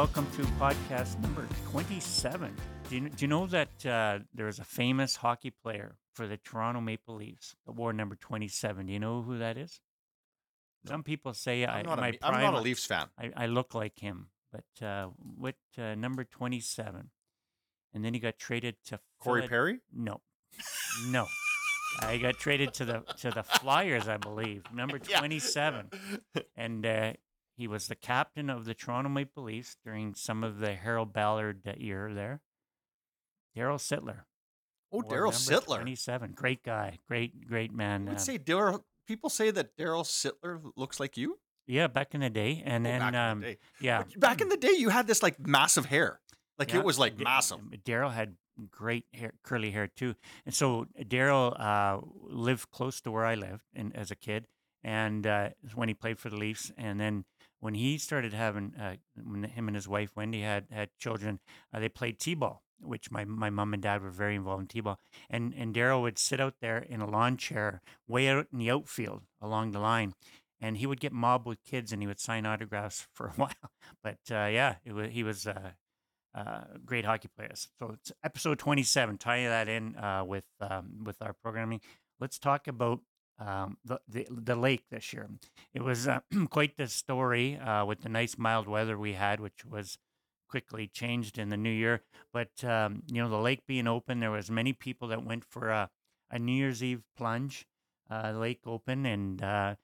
Welcome to podcast number 27. Do you, do you know that uh, there's a famous hockey player for the Toronto Maple Leafs that wore number 27? Do you know who that is? Some people say I, I'm not, my a, I'm not a Leafs fan. I, I look like him, but uh, what uh, number 27? And then he got traded to Corey Phila- Perry? No, no. I got traded to the to the Flyers, I believe, number Yeah. 27 and uh, he was the captain of the Toronto Maple Leafs during some of the Harold Ballard uh, year there. Daryl Sittler. Oh, Daryl Sittler. 27. Great guy. Great, great man. I would Uh, say Daryl. People say that Daryl Sittler looks like you. yeah, back in the day. And Oh, then, back in um, the day. yeah. Back in the day, you had this like massive hair. Like yeah, it was like Da- massive. Daryl had great hair, curly hair too. And so Daryl uh, lived close to where I lived and, as a kid. And uh, when he played for the Leafs, and then when he started having, uh, when him and his wife Wendy had had children, uh, they played t-ball, which my my mom and dad were very involved in t-ball. And and Daryl would sit out there in a lawn chair, way out in the outfield along the line, and he would get mobbed with kids, and he would sign autographs for a while. But uh, yeah, it was he was. Uh, uh, great hockey players. So it's episode 27. tying that in uh, with um, with our programming. Let's talk about um, the, the the lake this year. It was uh, quite the story uh, with the nice mild weather we had, which was quickly changed in the new year. But um, you know, the lake being open, there was many people that went for a, a New Year's Eve plunge. Uh, lake open and, uh,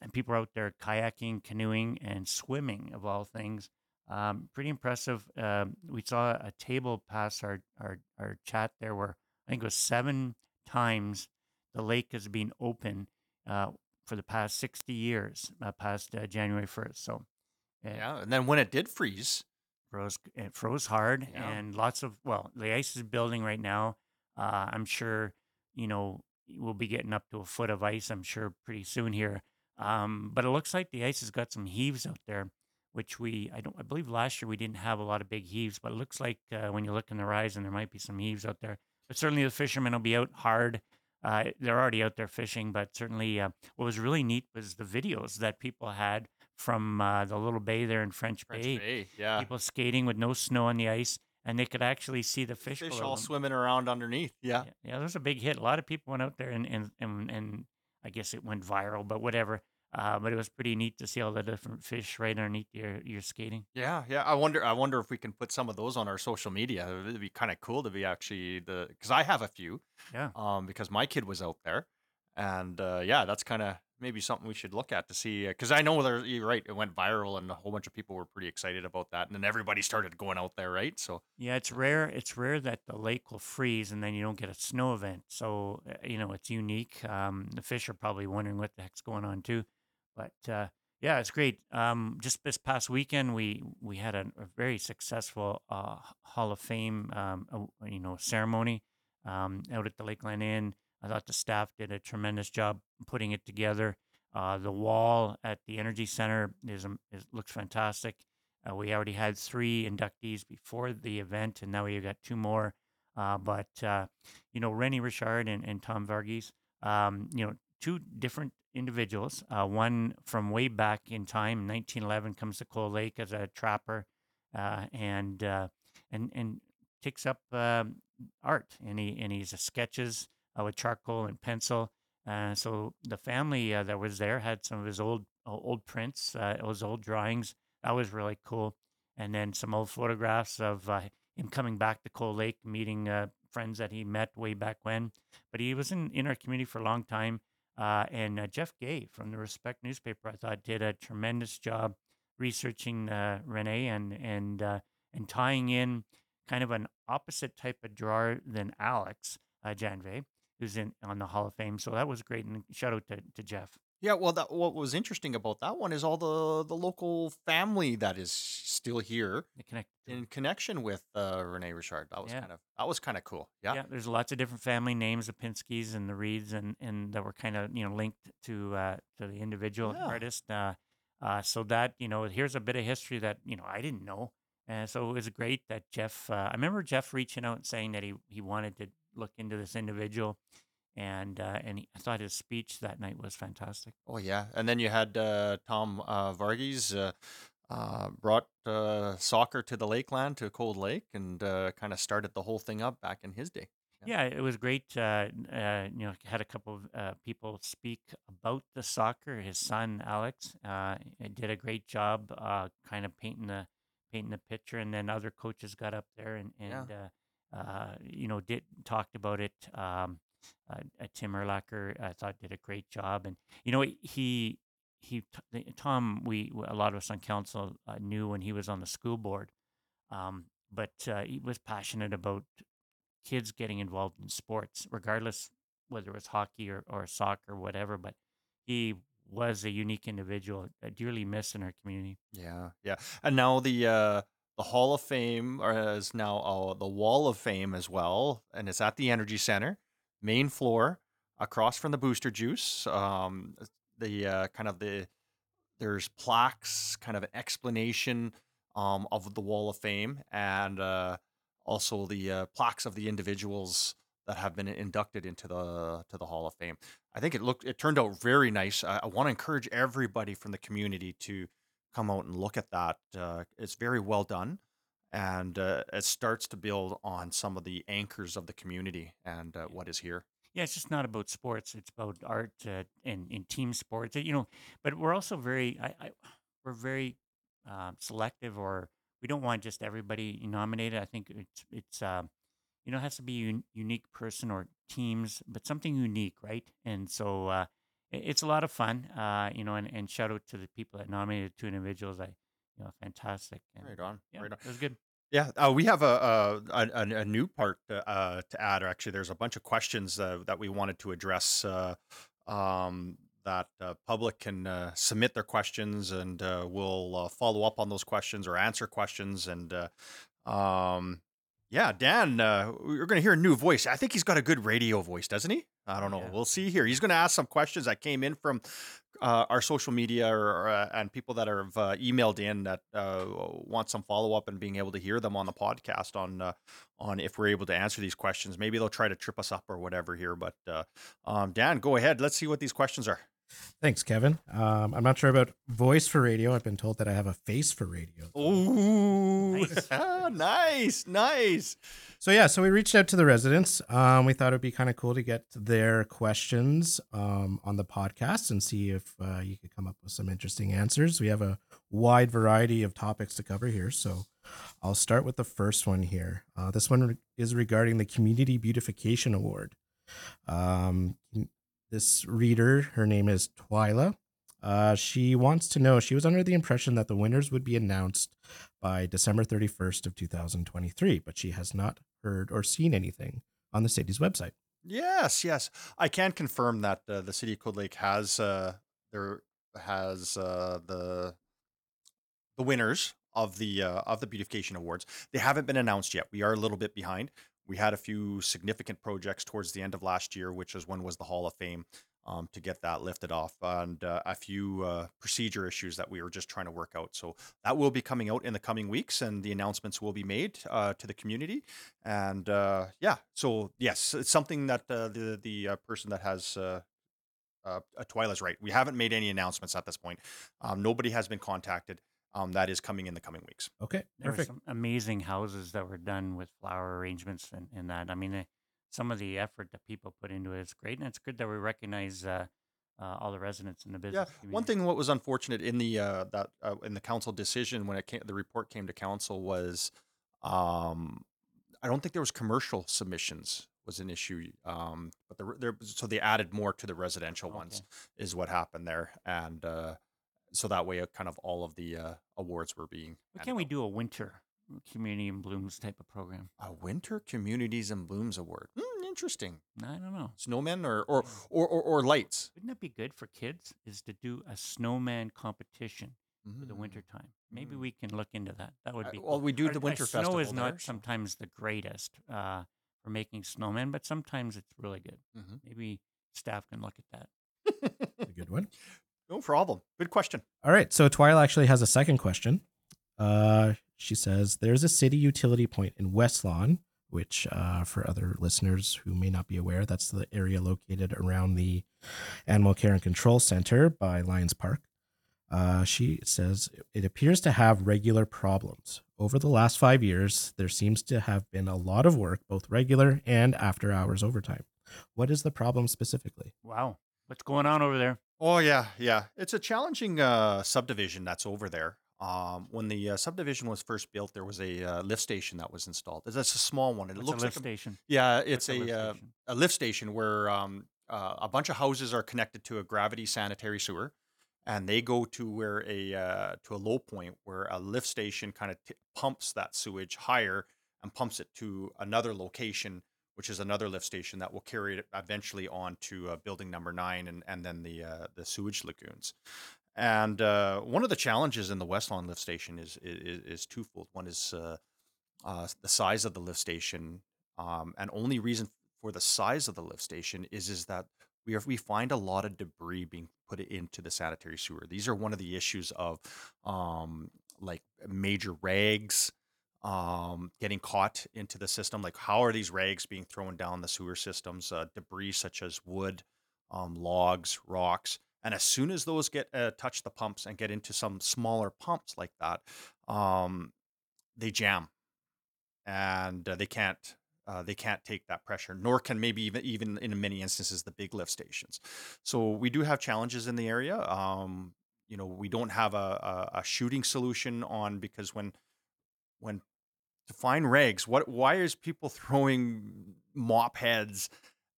and people out there kayaking, canoeing, and swimming of all things. Um, pretty impressive. Um, we saw a table pass our, our, our chat there where I think it was seven times the lake has been open uh, for the past 60 years, uh, past uh, January 1st. So uh, Yeah. And then when it did freeze, froze, it froze hard Yeah. and lots of, well, the ice is building right now. Uh, I'm sure, you know, we'll be getting up to a foot of ice, I'm sure, pretty soon here. Um, but it looks like the ice has got some heaves out there which we I don't I believe last year we didn't have a lot of big heaves, but it looks like uh, when you look in the horizon there might be some heaves out there. But certainly the fishermen will be out hard. Uh, they're already out there fishing, but certainly uh, what was really neat was the videos that people had from uh, the little bay there in French, French Bay. Bay, yeah, People skating with no snow on the ice, and they could actually see the fish. fish all them. swimming around underneath. Yeah. Yeah, yeah, there was a big hit. A lot of people went out there and and and, and I guess it went viral, but whatever. Uh, but it was pretty neat to see all the different fish right underneath your your skating. Yeah, yeah. I wonder. I wonder if we can put some of those on our social media. It'd be kind of cool to be actually the because I have a few. Yeah. Um, because my kid was out there, and uh, yeah, that's kind of maybe something we should look at to see. Because I know there, you're right. It went viral, and a whole bunch of people were pretty excited about that, and then everybody started going out there, right? So Yeah, it's rare. It's rare that the lake will freeze and then you don't get a snow event. So uh, you know it's unique. Um, the fish are probably wondering what the heck's going on too. But uh, yeah, it's great. Um, just this past weekend, we we had a, a very successful uh, Hall of Fame, um, uh, you know, ceremony um, out at the Lakeland Inn. I thought the staff did a tremendous job putting it together. Uh, the wall at the Energy Center is, um, is looks fantastic. Uh, we already had three inductees before the event, and now we've got two more. Uh, but uh, you know, Rennie Richard and, and Tom Varghese, um, you know, two different individuals. Uh, one from way back in time, 1911, comes to Cold Lake as a trapper, uh, and uh, and and takes up um, art, and he and he's sketches uh, with charcoal and pencil. Uh, so the family uh, that was there had some of his old old prints, his old drawings. That was really cool. And then some old photographs of him coming back to Cold Lake, meeting friends that he met way back when. But he was in, in our community for a long time. Uh, and uh, Jeff Gay from the Respect newspaper, I thought, did a tremendous job researching uh, Rene and and uh, and tying in kind of an opposite type of drawer than Alex uh, Janvier, who's in on the Hall of Fame. So that was great. And shout out to, to Jeff. Yeah, well, that what was interesting about that one is all the the local family that is still here connect. in connection with uh, Rene Richard. That was Yeah. kind of that was kind of cool. Yeah. yeah, there's lots of different family names, the Pinskys and the Reeds, and and that were kind of you know linked to uh, to the individual Yeah. artist. Uh, uh, so that you know, here's a bit of history that you know I didn't know, and so it was great that Jeff. Uh, I remember Jeff reaching out and saying that he he wanted to look into this individual, and uh, and he, I thought his speech that night was fantastic. Oh yeah, and then you had uh, Tom uh, Varghese. Uh, uh, brought uh, soccer to the Lakeland to Cold Lake and uh, kind of started the whole thing up back in his day. Yeah, it was great. Uh, uh, you know, had a couple of uh, people speak about the soccer. His son Alex uh, did a great job, uh, kind of painting the painting the picture, and then other coaches got up there and Yeah. and uh, uh, you know did talked about it. Um, Tim Erlacher, I thought did a great job, and you know he he Tom. We a lot of us on council uh, knew when he was on the school board, um, but uh, he was passionate about kids getting involved in sports, regardless whether it was hockey or, or soccer or whatever. But he was a unique individual, uh, dearly missed in our community. Yeah, yeah. And now the uh the Hall of Fame uh, is now uh, the Wall of Fame as well, and it's at the Energy Center, main floor, across from the Booster Juice. Um, the uh, kind of the there's plaques, kind of an explanation um of the Wall of Fame, and uh, also the uh, plaques of the individuals that have been inducted into the to the Hall of Fame. I think it looked it turned out very nice. I, I want to encourage everybody from the community to come out and look at that. Uh, it's very well done, and uh, it starts to build on some of the anchors of the community and uh, what is here. Yeah, it's just not about sports. It's about art uh, and in team sports. You know, but we're also very, I, I we're very uh, selective, or we don't want just everybody nominated. I think it's it's uh, you know it has to be a un- unique person or teams, but something unique, right? And so uh, it, it's a lot of fun. Uh, you know, and, and shout out to the people that nominated two individuals. I you know fantastic. And Right on, yeah, right on. it was good. Yeah, uh, we have a, a, a a new part to, uh, to add. Or actually, there's a bunch of questions uh, that we wanted to address. Uh, um, that uh, public can uh, submit their questions, and uh, we'll uh, follow up on those questions or answer questions. And uh, um, yeah, Dan, uh, we're going to hear a new voice. I think he's got a good radio voice, doesn't he? I don't know. Yeah. We'll see here. He's going to ask some questions that came in from uh, our social media or, or uh, and people that have uh, emailed in that uh, want some follow up and being able to hear them on the podcast on uh, on if we're able to answer these questions. Maybe they'll try to trip us up or whatever here. But uh, um, Dan, go ahead. Let's see what these questions are. Thanks, Kevin. Um, I'm not sure about voice for radio. I've been told that I have a face for radio. Ooh, Nice. nice, nice. So yeah, so we reached out to the residents. Um, we thought it'd be kind of cool to get their questions um, on the podcast and see if uh, you could come up with some interesting answers. We have a wide variety of topics to cover here, so I'll start with the first one here. Uh, this one re- is regarding the Community Beautification Award. Um, this reader, her name is Twyla. Uh, she wants to know. She was under the impression that the winners would be announced by December 31st of 2023, but she has not heard or seen anything on the city's website. Yes, yes. I can confirm that uh, the city of Cold Lake has uh, there has uh, the the winners of the uh, of the beautification awards. They haven't been announced yet. We are a little bit behind. We had a few significant projects towards the end of last year, which is one was the Hall of Fame um, to get that lifted off, and uh, a few uh, procedure issues that we were just trying to work out. So that will be coming out in the coming weeks, and the announcements will be made uh, to the community. And uh, yeah, so yes, it's something that uh, the the uh, person that has. Uh, Twyla's right. We haven't made any announcements at this point. Um, nobody has been contacted. Um, that is coming in the coming weeks. Okay, There were perfect. some amazing houses that were done with flower arrangements and, and that. I mean, eh, some of the effort that people put into it is great, and it's good that we recognize uh, uh, all the residents in the business. Yeah, business. one thing what was unfortunate in the uh, that uh, in the council decision when it came, the report came to council was, um, I don't think there was commercial submissions was an issue. Um, but the, there so they added more to the residential ones is what happened there, and uh, so that way uh, kind of all of the uh, awards were being. Why can't we do a winter community and blooms type of program? a winter communities and blooms award? Hmm, interesting. I don't know. Snowmen or or or or, or lights. Wouldn't that be good for kids? Is to do a snowman competition for the Mm. winter time. Maybe Mm. we can look into that. That would Uh, be well, cool. we do Our- the our winter Snow festival is not there, so- sometimes the greatest uh, for making snowmen, but sometimes it's really good. Mhm. Maybe staff can look at that. A good one. No problem. Good question. All right, so Twyla actually has a second question. Uh, she says there's a city utility point in West Lawn, which, uh, for other listeners who may not be aware, that's the area located around the Animal Care and Control Center by Lions Park. Uh, she says it appears to have regular problems. Over the last five years, there seems to have been a lot of work, both regular and after hours overtime. What is the problem specifically? Wow. What's going on over there? Oh yeah, yeah. It's a challenging uh, subdivision that's over there. Um, when the uh, subdivision was first built, there was a uh, lift station that was installed. That's a small one. It What's looks a lift like a, station? yeah, What's it's a lift a uh, station? a lift station where um, uh, a bunch of houses are connected to a gravity sanitary sewer, and they go to where a uh, to a low point where a lift station kind of t- pumps that sewage higher and pumps it to another location, which is another lift station that will carry it eventually on to uh, building number nine and and then the uh, the sewage lagoons. And uh, one of the challenges in the West Lawn lift station is is, is twofold. One is uh, uh, the size of the lift station, um, and only reason for the size of the lift station is is that we are, we find a lot of debris being put into the sanitary sewer. These are one of the issues of um, like major rags um, getting caught into the system. Like how are these rags being thrown down the sewer systems? Uh, debris such as wood, um, logs, rocks. And as soon as those get uh, touch the pumps and get into some smaller pumps like that, um, they jam and uh, they can't uh, they can't take that pressure, nor can maybe even even in many instances the big lift stations. So we do have challenges in the area. Um, you know, we don't have a, a, a shooting solution on because when when to find rags, what why is people throwing mop heads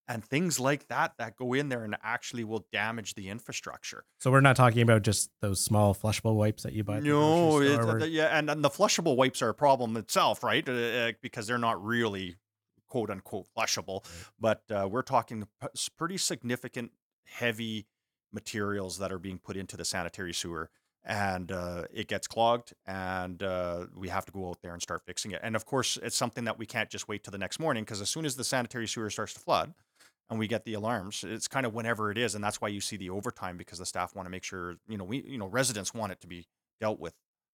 and things like that that go in there and actually will damage the infrastructure? So we're not talking about just those small flushable wipes that you buy. No, it, uh, yeah, and, and the flushable wipes are a problem itself, right? Uh, uh, because they're not really quote unquote flushable, but uh, we're talking pretty significant heavy materials that are being put into the sanitary sewer, and uh, it gets clogged, and uh, we have to go out there and start fixing it. And of course, it's something that we can't just wait till the next morning because as soon as the sanitary sewer starts to flood. And we get the alarms. It's kind of whenever it is, and that's why you see the overtime because the staff want to make sure you know we you know residents want it to be dealt with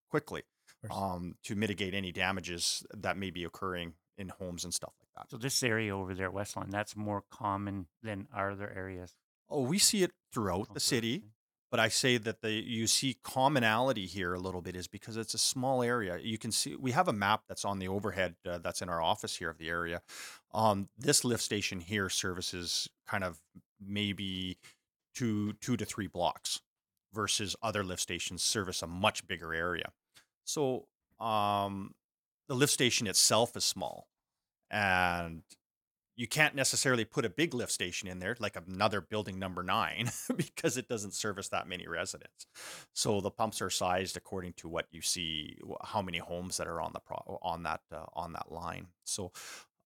quickly um, to mitigate any damages that may be occurring in homes and stuff like that. So this area over there, Westlawn, that's more common than our other areas. Oh, we see it throughout the city. But I say that the you see commonality here a little bit is because it's a small area. You can see we have a map that's on the overhead uh, that's in our office here of the area. Um, this lift station here services kind of maybe two two to three blocks versus other lift stations service a much bigger area. So um, the lift station itself is small, and you can't necessarily put a big lift station in there like another building number nine because it doesn't service that many residents. So the pumps are sized according to what you see how many homes that are on the pro- on that uh, on that line. So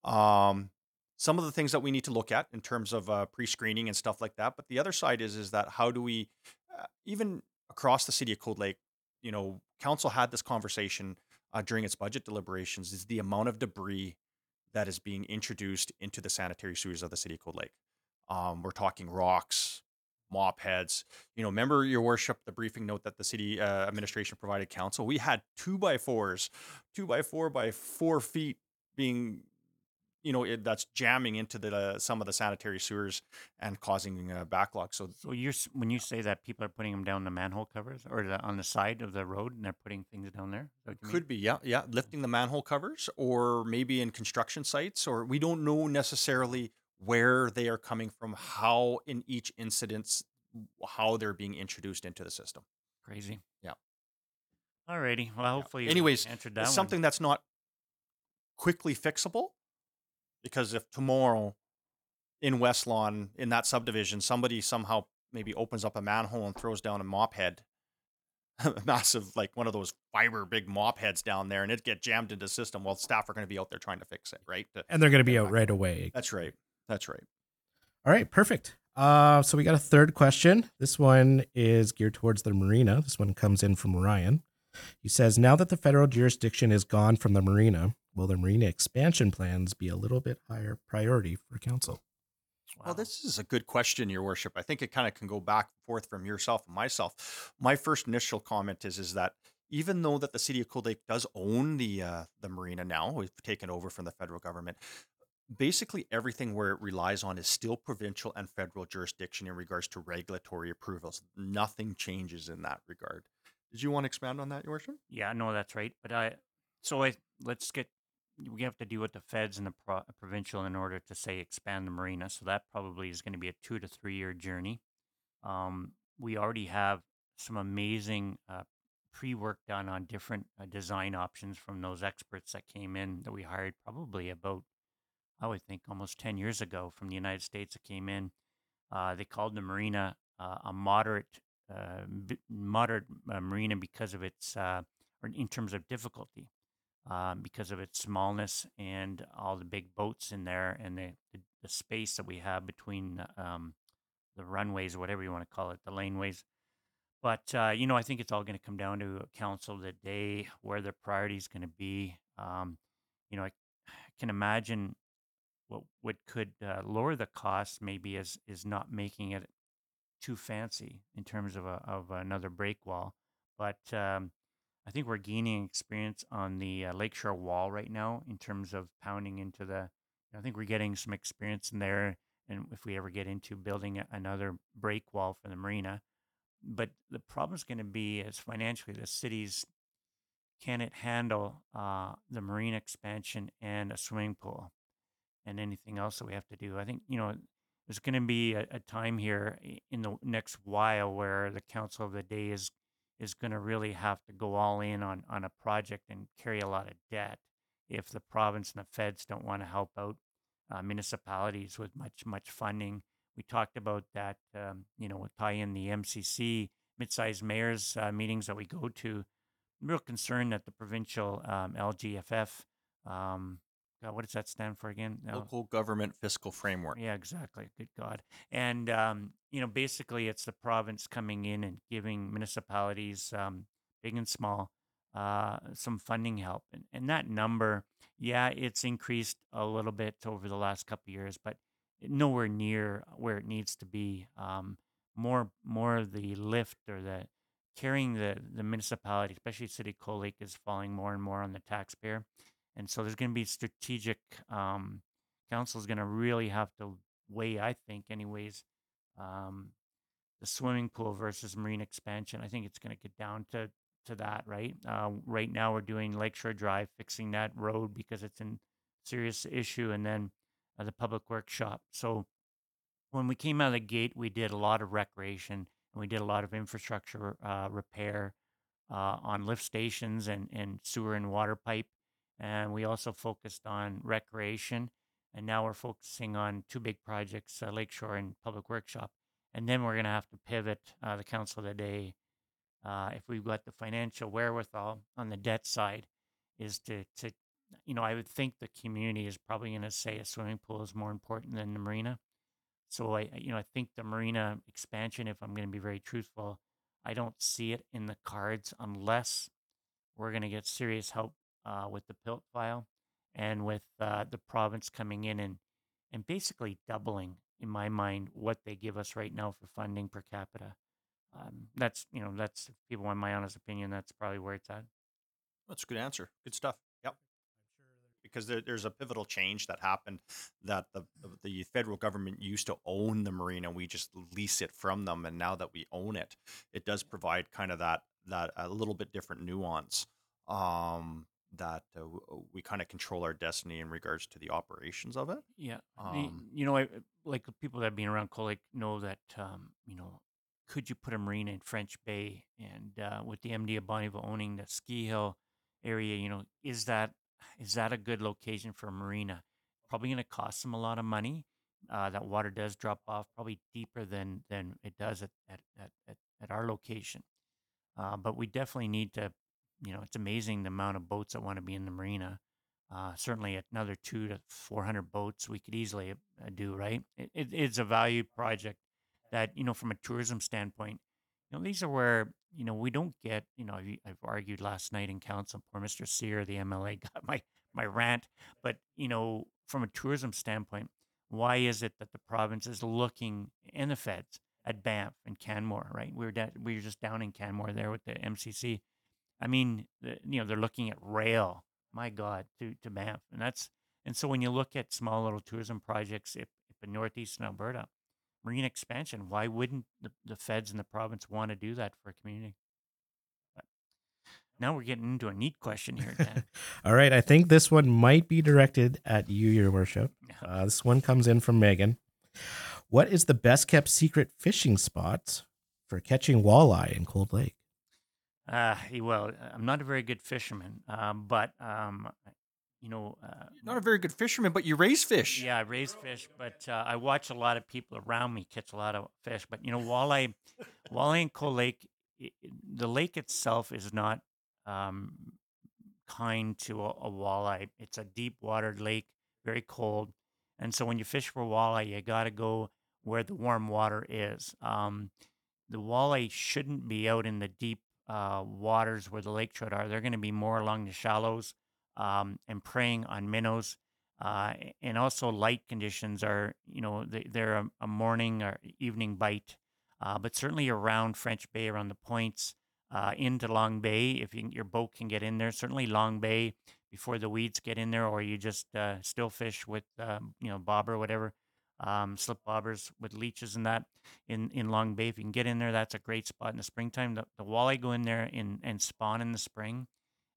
um some of the things that we need to look at in terms of uh, pre-screening and stuff like that but the other side is is that how do we uh, even across the city of cold lake you know council had this conversation uh, during its budget deliberations is the amount of debris that is being introduced into the sanitary sewers of the city of Cold Lake. Um, we're talking rocks, mop heads. You know, remember your worship, the briefing note that the city uh, administration provided council. We had two by fours, two by four by four feet being, you know, it, that's jamming into the uh, some of the sanitary sewers and causing uh, backlog. So So you're when you say that people are putting them down the manhole covers or the, on the side of the road and they're putting things down there. Could be, yeah, yeah. Lifting the manhole covers, or maybe in construction sites, or we don't know necessarily where they are coming from, how in each incident, how they're being introduced into the system. crazy. Yeah. Alrighty. Well, hopefully, you Anyways, answered that It's one. something that's not quickly fixable, because if tomorrow in West Lawn in that subdivision somebody somehow maybe opens up a manhole and throws down a mop head. a massive like one of those fiber big mop heads down there and it get jammed into the system well staff are going to be out there trying to fix it right To- and they're going to be out right away. that's right that's right All right, perfect. Uh, so we got a third question. This one is geared towards the marina. This one comes in from Ryan. He says, "Now that the federal jurisdiction is gone from the marina, will the marina expansion plans be a little bit higher priority for council?" Wow. Well, this is a good question, Your Worship. I think it kind of can go back and forth from yourself and myself. My first initial comment is is that even though that the city of Cold Lake does own the uh, the marina now, we've taken over from the federal government. basically everything where it relies on is still provincial and federal jurisdiction in regards to regulatory approvals. Nothing changes in that regard. Did you want to expand on that, Your Worship? Yeah, no, that's right. But I, so I let's get we have to deal with the feds and the pro- provincial in order to say expand the marina. So that probably is going to be a two to three year journey. Um, we already have some amazing uh, pre work done on different uh, design options from those experts that came in that we hired probably about I would think almost 10 years ago from the United States that came in. Uh, they called the marina uh, a moderate, uh, moderate uh, marina because of its, uh, or in terms of difficulty, um, because of its smallness and all the big boats in there and the, the, space that we have between um, the runways, whatever you want to call it, the laneways. But, uh, you know, I think it's all going to come down to council the day where their priority is going to be. Um, you know, I can imagine what what could uh, lower the cost maybe is is not making it too fancy in terms of a, of another break wall. But um, I think we're gaining experience on the uh, lakeshore wall right now in terms of pounding into the. I think we're getting some experience in there, and if we ever get into building another break wall for the marina, but the problem is going to be is financially the city's can it handle uh, the marine expansion and a swimming pool and anything else that we have to do. I think, you know, there's going to be a, a time here in the next while where the council of the day is is going to really have to go all in on on a project and carry a lot of debt if the province and the feds don't want to help out uh, municipalities with much much funding. We talked about that, um, you know, with tie in the MCC mid-sized mayors uh, meetings that we go to. I'm real concerned that the provincial um, LGFF um, God, what does that stand for again? No. Local government fiscal framework. Yeah, exactly. Good God. And, um, you know, basically it's the province coming in and giving municipalities, um, big and small, uh, some funding help. And, and that number, yeah, it's increased a little bit over the last couple years, but nowhere near where it needs to be. Um, more, more of the lift or the carrying the, the municipality, especially City Cold Lake, is falling more and more on the taxpayer. And so there's going to be strategic um, council is going to really have to weigh, I think, anyways, um, the swimming pool versus marine expansion. I think it's going to get down to to that, right? Uh, right now, we're doing Lakeshore Drive, fixing that road because it's in serious issue, and then uh, the public workshop. So when we came out of the gate, we did a lot of recreation and we did a lot of infrastructure uh, repair uh, on lift stations and, and sewer and water pipe and we also focused on recreation. And now we're focusing on two big projects, uh, Lakeshore and Public Workshop. And then we're going to have to pivot uh, the council of today, uh, if we've got the financial wherewithal on the debt side, is to, to you know, I would think the community is probably going to say a swimming pool is more important than the marina. So I, you know, I think the marina expansion, if I'm going to be very truthful, I don't see it in the cards unless we're going to get serious help uh, with the PILT file and with uh, the province coming in and, and basically doubling, in my mind, what they give us right now for funding per capita. Um, that's, you know, that's, if people want my honest opinion, that's probably where it's at. That's a good answer. Good stuff. Yep. Because there, there's a pivotal change that happened that the, the federal government used to own the marina. We just lease it from them. And now that we own it, it does provide kind of that, that a little bit different nuance um, that uh, uh we kind of control our destiny in regards to the operations of it. Yeah. Um, you know, I, like people that have been around Lake know that, um, you know, could you put a marina in French Bay and uh, with the MD of Bonnyville owning the ski hill area, you know, is that is that a good location for a marina? Probably going to cost them a lot of money. Uh, that water does drop off probably deeper than than it does at at at, at, at our location. Uh, but we definitely need to you know, it's amazing the amount of boats that want to be in the marina. Uh, certainly, another two to four hundred boats we could easily uh, do. Right, it, it, it's a valued project that you know from a tourism standpoint. You know, these are where you know we don't get. You know, I've argued last night in council. Poor Mister Cyr, the MLA, got my my rant. But you know, from a tourism standpoint, why is it that the province is looking in the feds at Banff and Canmore? Right, we were da- we were just down in Canmore there with the MCC I mean, you know, they're looking at rail. My God, to to Banff, and that's And so when you look at small little tourism projects, if, if in northeastern Alberta, marine expansion, why wouldn't the, the feds and the province want to do that for a community? But now we're getting into a neat question here, Dan. All right. I think this one might be directed at you, Your Worship. Uh, this one comes in from Megan. What is the best kept secret fishing spot for catching walleye in Cold Lake? Uh, well, I'm not a very good fisherman, um, but um, you know, uh, Not a very good fisherman, but you raise fish. yeah, I raise fish, but uh, I watch a lot of people around me catch a lot of fish. But you know, walleye, walleye and Cold Lake, i i- the lake itself is not um, kind to a, a walleye. It's a deep watered lake, very cold, and so when you fish for walleye, you got to go where the warm water is. Um, the walleye shouldn't be out in the deep uh, waters where the lake trout are. They're going to be more along the shallows um, and preying on minnows. Uh, and also, light conditions are, you know, they, they're a, a morning or evening bite, uh, but certainly around French Bay, around the points, uh, into Long Bay, if you, your boat can get in there. Certainly, Long Bay before the weeds get in there, or you just uh, still fish with, um, you know, bob or whatever, um, slip bobbers with leeches and that in, in Long Bay. If you can get in there, that's a great spot in the springtime. The, the walleye go in there in, and spawn in the spring.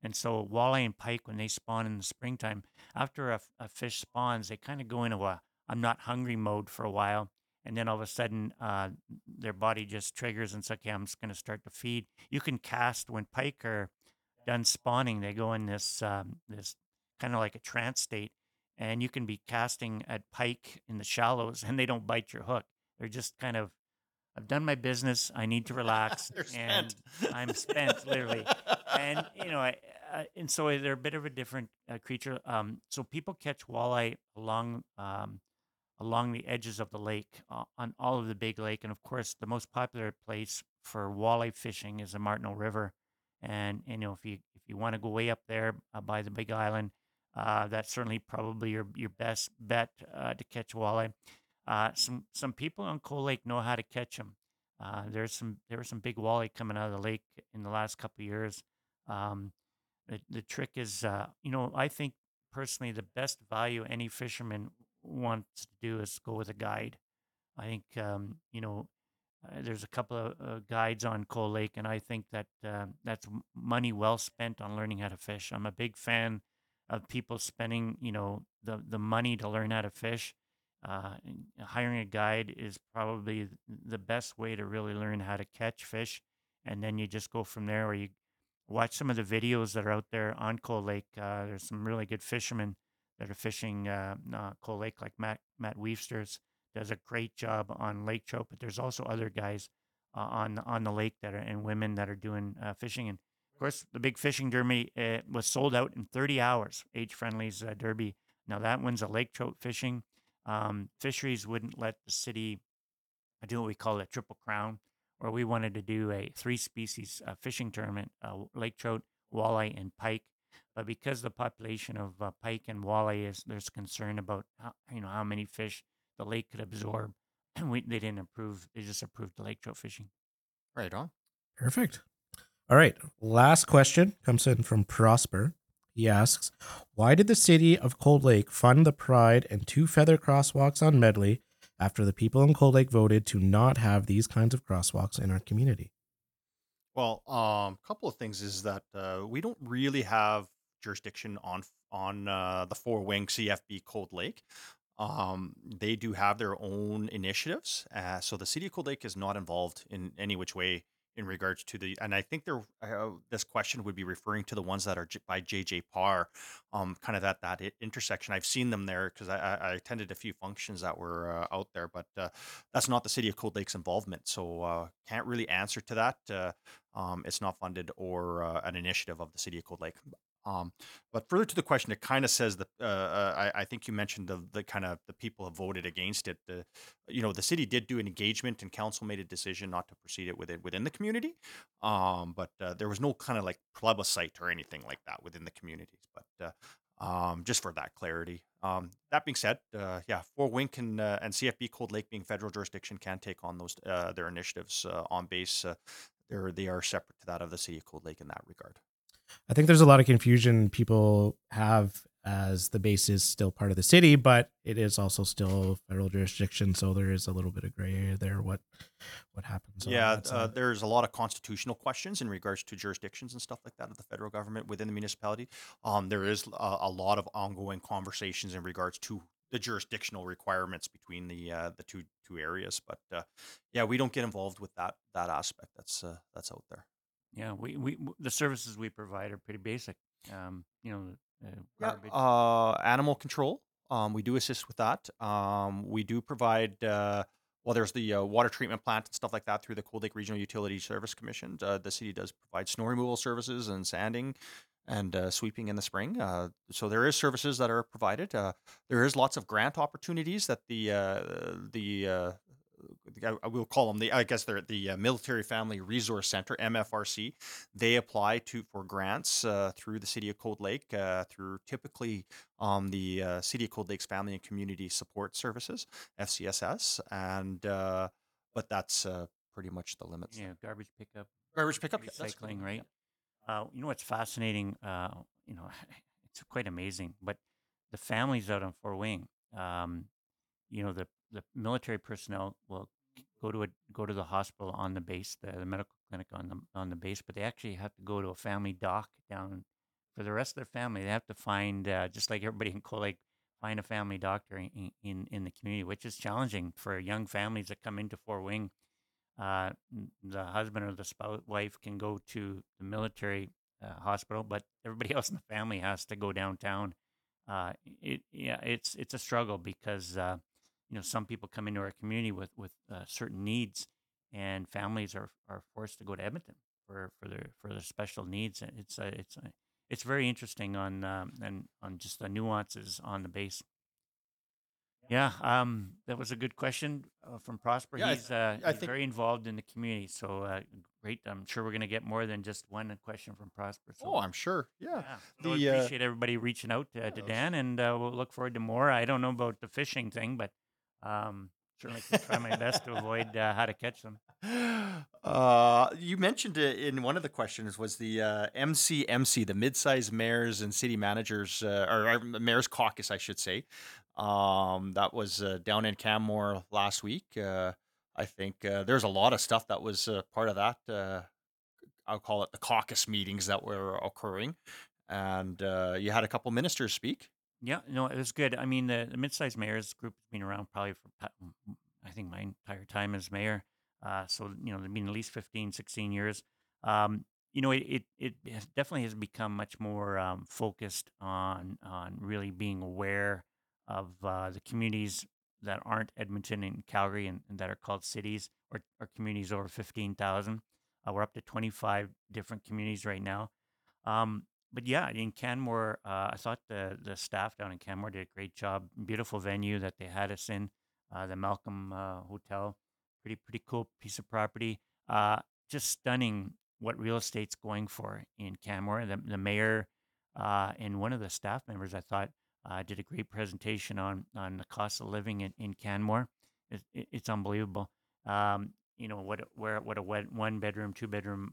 And so walleye and pike, when they spawn in the springtime, after a fish spawns, they kind of go into a I'm not hungry mode for a while. And then all of a sudden, uh, their body just triggers and says, okay, I'm just going to start to feed. You can cast when pike are done spawning, they go in this, um, this kind of like a trance state. And you can be casting at pike in the shallows and they don't bite your hook. They're just kind of, I've done my business. I need to relax. And. I'm spent, literally and you know, I, uh, and so they're a bit of a different uh, creature. Um, so people catch walleye along um, along the edges of the lake uh, on all of the big lake, and of course, the most popular place for walleye fishing is the Martineau River. And, and you know, if you if you want to go way up there uh, by the Big Island, uh, that's certainly probably your your best bet uh, to catch walleye. Uh, some some people on Cold Lake know how to catch them. Uh, there's some there were some big walleye coming out of the lake in the last couple of years. Um, the, the trick is, uh, you know, I think personally the best value any fisherman wants to do is go with a guide. I think, um, you know, there's a couple of guides on Cold Lake, and I think that that's money well spent on learning how to fish. I'm a big fan of people spending, you know, the the money to learn how to fish. Uh, hiring a guide is probably the best way to really learn how to catch fish, and then you just go from there. Or you watch some of the videos that are out there on Cold Lake. Uh, there's some really good fishermen that are fishing uh, uh, Cold Lake, like Matt Matt Weefsters does a great job on lake trout. But there's also other guys uh, on on the lake that are and women that are doing uh, fishing. And of course, the big fishing derby uh, was sold out in 30 hours. Age Friendly's uh, derby. Now that one's a lake trout fishing. Um, fisheries wouldn't let the city do what we call a triple crown, where we wanted to do a three species uh, fishing tournament: uh, lake trout, walleye, and pike. But because the population of uh, pike and walleye is, there's concern about how, you know how many fish the lake could absorb. we, they didn't approve. They just approved the lake trout fishing. Right on. Perfect. All right. Last question comes in from Prosper. He asks, Why did the city of Cold Lake fund the Pride and two feather crosswalks on Medley after the people in Cold Lake voted to not have these kinds of crosswalks in our community? Well, um, a couple of things is that uh, we don't really have jurisdiction on on uh, the four wing CFB Cold Lake. Um, they do have their own initiatives, uh, so the city of Cold Lake is not involved in any which way in regards to the. And I think they're uh, this question would be referring to the ones that are by JJ Parr, um, kind of at that intersection. I've seen them there because I, I, I attended a few functions that were uh, out there, but uh, that's not the city of Cold Lake's involvement, so uh, can't really answer to that. Uh, um, it's not funded or uh, an initiative of the city of Cold Lake. Um, but further to the question, it kind of says that uh, uh, I, I think you mentioned the the kind of the people have voted against it. The, you know, the city did do an engagement, and council made a decision not to proceed it within within the community. Um, but uh, there was no kind of like plebiscite or anything like that within the communities. But uh, um, just for that clarity. Um, that being said, uh, yeah, Four Wing and uh, and CFB Cold Lake being federal jurisdiction can take on those their initiatives on base. They're they are separate to that of the city of Cold Lake in that regard. I think there's a lot of confusion people have as the base is still part of the city, but it is also still federal jurisdiction. So there is a little bit of gray area there. What what happens? Yeah, uh, there's a lot of constitutional questions in regards to jurisdictions and stuff like that of the federal government within the municipality. Um, there is a, a lot of ongoing conversations in regards to the jurisdictional requirements between the uh, the two two areas. But uh, yeah, we don't get involved with that that aspect. That's uh, that's out there. Yeah, we, we the services we provide are pretty basic. Um, you know, uh, yeah, uh, animal control. Um, we do assist with that. Um, we do provide. Uh, well, there's the uh, water treatment plant and stuff like that through the Cold Lake Regional Utility Service Commission. Uh, the city does provide snow removal services and sanding and uh, sweeping in the spring. Uh, so there is services that are provided. Uh, there is lots of grant opportunities that the uh, the uh, I will call them the I guess they're at the uh, Military Family Resource Center MFRC. They apply to for grants through the City of Cold Lake through typically um, the City of Cold Lake's Family and Community Support Services FCSS and but that's pretty much the limits. Yeah, garbage pickup. Garbage pickup, recycling, right? Uh, you know what's fascinating? Uh, you know, it's quite amazing. But the families out on Four Wing. um, you know, the the military personnel will go to a go to the hospital on the base, the, the medical clinic on the on the base, but they actually have to go to a family doc down for the rest of their family. They have to find uh, just like everybody in Cold find a family doctor in, in in the community, which is challenging for young families that come into Four Wing. uh, the husband or the spouse wife can go to the military uh, hospital, but everybody else in the family has to go downtown. Uh, it yeah, it's it's a struggle because uh, you know some people come into our community with with uh, certain needs, and families are are forced to go to Edmonton for for their for their special needs. And It's a, it's a, it's very interesting on um, and on just the nuances on the base. Yeah, um, that was a good question uh, from Prosper. Yeah, he's uh, I he's think very involved in the community, so uh, great. I'm sure we're going to get more than just one question from Prosper. So, oh, I'm sure. Yeah. yeah, I The uh, appreciate everybody reaching out to, to Dan, and uh, we'll look forward to more. I don't know about the fishing thing, but um, certainly can try my best to avoid uh, how to catch them. Uh, you mentioned in one of the questions was the uh, MCMC, the mid-sized mayors and city managers, uh, or, or mayors caucus, I should say. Um, that was uh, down in Canmore last week. Uh, I think uh, there's a lot of stuff that was uh, part of that. Uh, I'll call it the caucus meetings that were occurring, and uh, you had a couple ministers speak. Yeah, no, it was good. I mean, the, the mid-sized mayors group has been around probably for I think my entire time as mayor. Uh, so you know, they've been at least 15, 16 years. Um, you know, it it, it has definitely has become much more um, focused on on really being aware of uh, the communities that aren't Edmonton and Calgary and, and that are called cities or, or communities over 15,000. Uh, we're up to 25 different communities right now. Um, but yeah, in Canmore, uh, I thought the the staff down in Canmore did a great job. Beautiful venue that they had us in, uh, the Malcolm uh, Hotel. Pretty pretty cool piece of property. Uh, just stunning what real estate's going for in Canmore. The the mayor uh, and one of the staff members, I thought, uh, did a great presentation on on the cost of living in, in Canmore. It, it, it's unbelievable. Um, you know what where what a one bedroom, two bedroom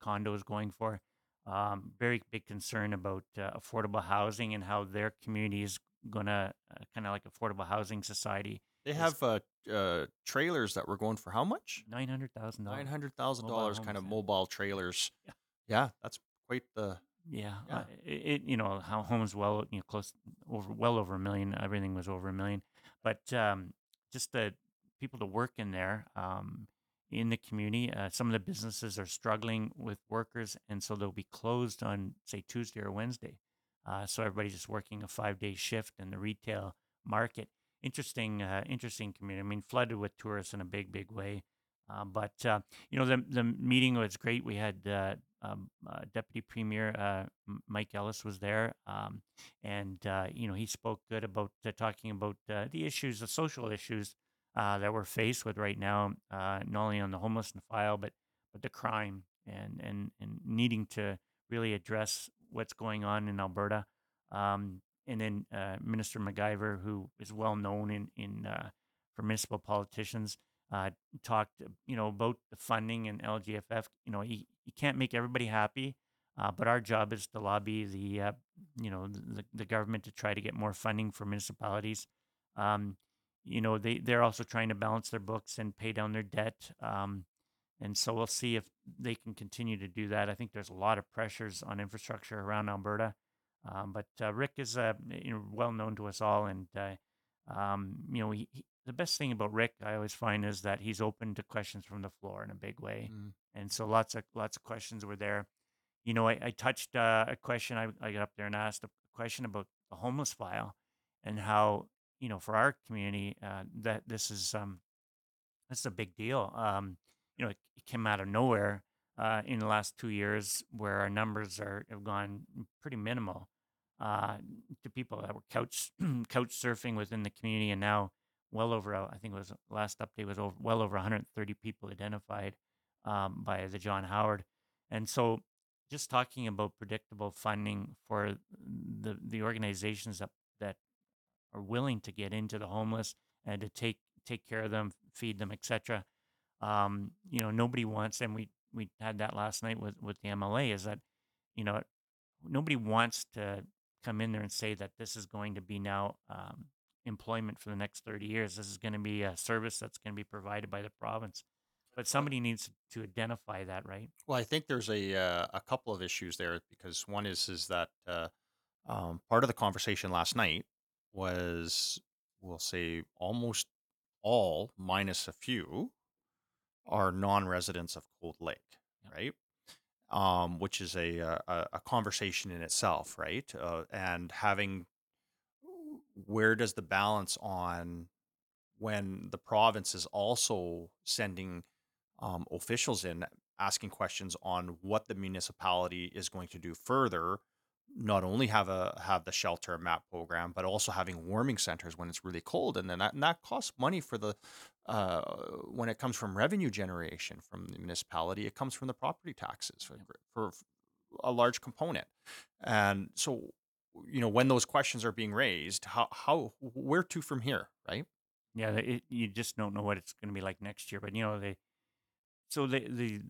condo is going for. Um, very big concern about uh, affordable housing and how their community is gonna uh, kind of like affordable housing society They is have uh, uh, trailers that were going for how much? Nine hundred thousand dollars. hundred thousand dollars, kind of mobile trailers. Yeah. Yeah, that's quite the. Yeah, Yeah. uh, it, it you know how homes well you know close over well over a million. Everything was over a million, but um, just the people to work in there um, in the community. Uh, some of the businesses are struggling with workers, and so they'll be closed on say Tuesday or Wednesday. Uh, so everybody's just working a five day shift in the retail market. Interesting, uh, interesting community. I mean, flooded with tourists in a big, big way. Uh, but uh, you know, the the meeting was great. We had uh, um, Deputy Premier Mike Ellis was there, um, and you know he spoke good about talking about the issues, the social issues uh, that we're faced with right now, uh, not only on the homeless and file, but but the crime and and and needing to really address what's going on in Alberta. Um, and then uh, Minister McIver, who is well known in in uh, for municipal politicians, uh, talked, you know, about the funding and LGFF. You know, he, he can't make everybody happy, Uh, but our job is to lobby the, uh, you know, the, the government to try to get more funding for municipalities. Um, you know, they they're also trying to balance their books and pay down their debt. Um, and so we'll see if they can continue to do that. I think there's a lot of pressures on infrastructure around Alberta. Um, but uh, Rick is uh, you know, well known to us all, and uh, um, you know he, he, the best thing about Rick I always find is that he's open to questions from the floor in a big way, Mm. and so lots of lots of questions were there. You know, I, I touched uh, a question. I, I got up there and asked a question about the homeless file and how you know for our community uh, that this is um this is a big deal. Um, you know, it, it came out of nowhere uh, in the last two years, where our numbers are have gone pretty minimal uh, to people that were couch couch surfing within the community, and now well over uh, I think it was last update was over, well over 130 people identified um, by the John Howard, and so just talking about predictable funding for the the organizations that that are willing to get into the homeless and to take take care of them, feed them, etc. Um, you know, nobody wants, and we we had that last night with with the MLA, is that you know nobody wants to come in there and say that this is going to be now um, employment for the next 30 years. This is going to be a service that's going to be provided by the province. But somebody needs to identify that, right? Well, I think there's a uh, a couple of issues there because one is is that uh, um, part of the conversation last night was we'll say almost all minus a few are non-residents of Cold Lake, right? Um, which is a, uh, a a conversation in itself, right? Uh, and having where does the balance on when the province is also sending um, officials in asking questions on what the municipality is going to do further not only have a have the shelter map program but also having warming centers when it's really cold and then that, and that costs money for the uh, when it comes from revenue generation from the municipality it comes from the property taxes for, for a large component and so you know when those questions are being raised how how where to from here right Yeah, it, you just don't know what it's going to be like next year. But you know, they so the the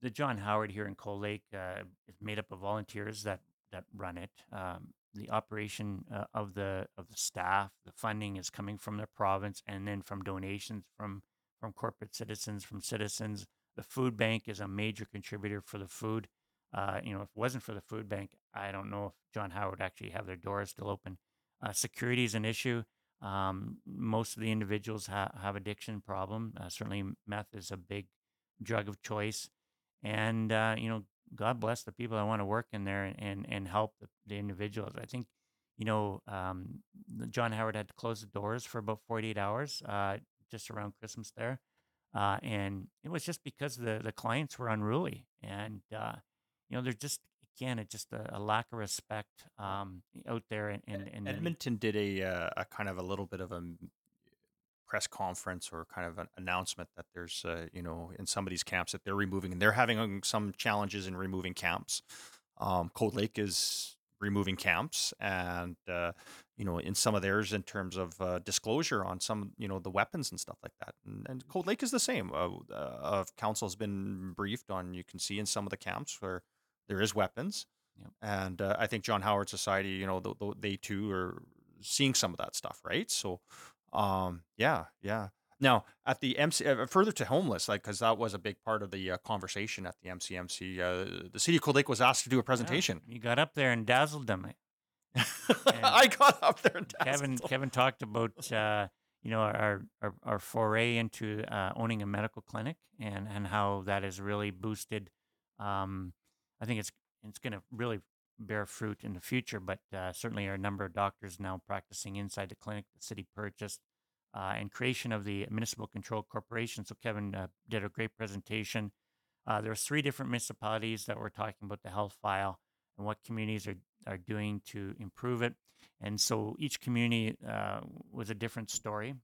the John Howard here in Cold Lake uh, is made up of volunteers that that run it. Um, the operation uh, of the of the staff, the funding is coming from the province, and then from donations from from corporate citizens, from citizens. The food bank is a major contributor for the food. Uh, you know, if it wasn't for the food bank, I don't know if John Howard actually have their doors still open. Uh, security is an issue. Um, most of the individuals ha- have addiction problem. Uh, certainly, meth is a big drug of choice, and uh, you know, God bless the people that want to work in there and and, and help the, the individuals. I think, you know, um, John Howard had to close the doors for about forty eight hours, uh, just around Christmas there, uh, and it was just because the the clients were unruly, and uh, you know, there's just again, it's just a, a lack of respect um, out there, and and, and Edmonton did a uh, a kind of a little bit of a press conference or kind of an announcement that there's uh, you know in some of these camps that they're removing and they're having um, some challenges in removing camps. Um, Cold Lake is removing camps and uh, you know in some of theirs in terms of uh, disclosure on some you know the weapons and stuff like that and, and Cold Lake is the same. Uh, uh, council has been briefed on you can see in some of the camps where there is weapons Yep. and uh, I think John Howard Society, you know, th- th- they too are seeing some of that stuff, right? So, um, yeah, yeah. Now at the MC, uh, further to homeless, like because that was a big part of the uh, conversation at the MCMC. Uh, the city of Cold Lake was asked to do a Yeah, presentation. you got up there and dazzled them. I got up there and Kevin dazzled them. Kevin talked about uh, you know our, our our foray into uh, owning a medical clinic and and how that has really boosted. Um, I think it's it's going to really bear fruit in the future, but uh, certainly our number of doctors now practicing inside the clinic the city purchased. Uh, and creation of the municipal control corporation. So Kevin uh, did a great presentation. Uh, there was three different municipalities that were talking about the health file and what communities are, are doing to improve it. And so each community uh, was a different story.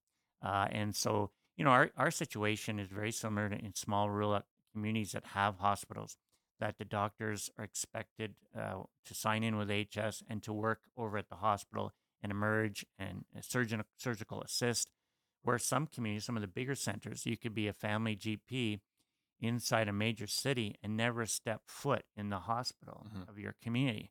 Uh, and so, you know, our, our situation is very similar to in small rural communities that have hospitals, that the doctors are expected uh, to sign in with AHS and to work over at the hospital and emerge and surgeon, surgical assist. Where some communities, some of the bigger centers, you could be a family GP inside a major city and never step foot in the hospital Mhm. of your community.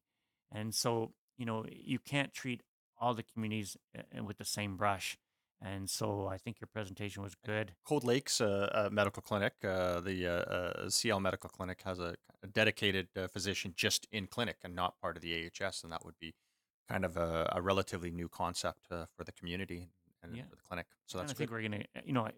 And so, you know, you can't treat all the communities uh, with the same brush. And so I think your presentation was good. Cold Lakes uh, uh, Medical Clinic, uh, the uh, uh, CL Medical Clinic has a, a dedicated uh, physician just in clinic and not part of the AHS, and that would be kind of a, a relatively new concept uh, for the community and Yeah. for the clinic. So And that's I think good. we're gonna, uh, you know,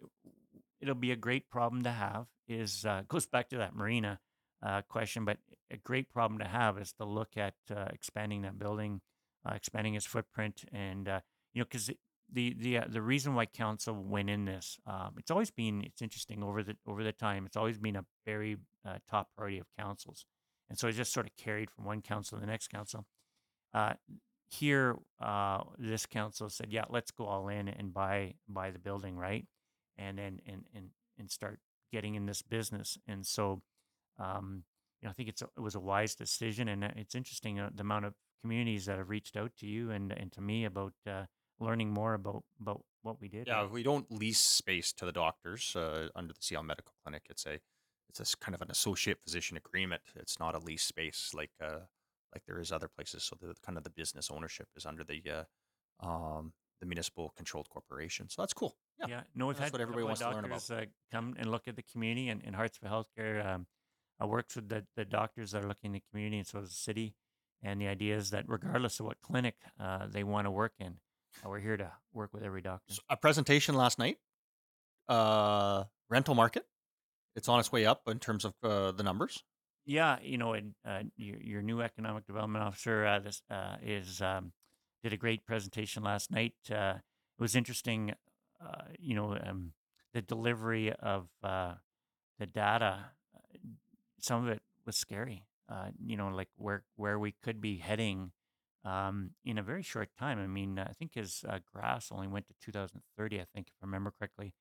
it'll be a great problem to have. Is uh, goes back to that marina uh, question, but a great problem to have is to look at uh, expanding that building, uh, expanding its footprint, and uh, you know, because the the uh, the reason why council went in this, um, it's always been it's interesting over the over the time. It's always been a very uh, top priority of councils, and so it just sort of carried from one council to the next council. Uh, here, uh, this council said, "Yeah, let's go all in and buy buy the building, right?" And then and and and start getting in this business. And so, um, you know, I think it's a, it was a wise decision, and uh, it's interesting uh, the amount of communities that have reached out to you and and to me about learning more about about what we did. Yeah, right? we don't lease space to the doctors uh, under the CL Medical Clinic. It's a it's a kind of an associate physician agreement. It's not a lease space like uh, like there is other places. So the kind of the business ownership is under the uh, um, the municipal controlled corporation. So that's cool. Yeah, Yeah, no, we've that's had what everybody wants of to learn about. doctors uh, come and look at the community, and, and Hearts for Healthcare um, uh, works with the, the doctors that are looking in the community, and so does the city. And the idea is that regardless of what clinic uh, they want to work in, uh, we're here to work with every doctor. A presentation last night. Uh, rental market. It's on its way up in terms of uh, the numbers. Yeah, you know, and uh, your, your new economic development officer uh, this uh, is um, did a great presentation last night. Uh, it was interesting, uh, you know, um, the delivery of uh, the data. Some of it was scary. Uh, you know, like where where we could be heading um, in a very short time. I mean, I think his uh, graphs only went to 2030. I think, if I remember correctly.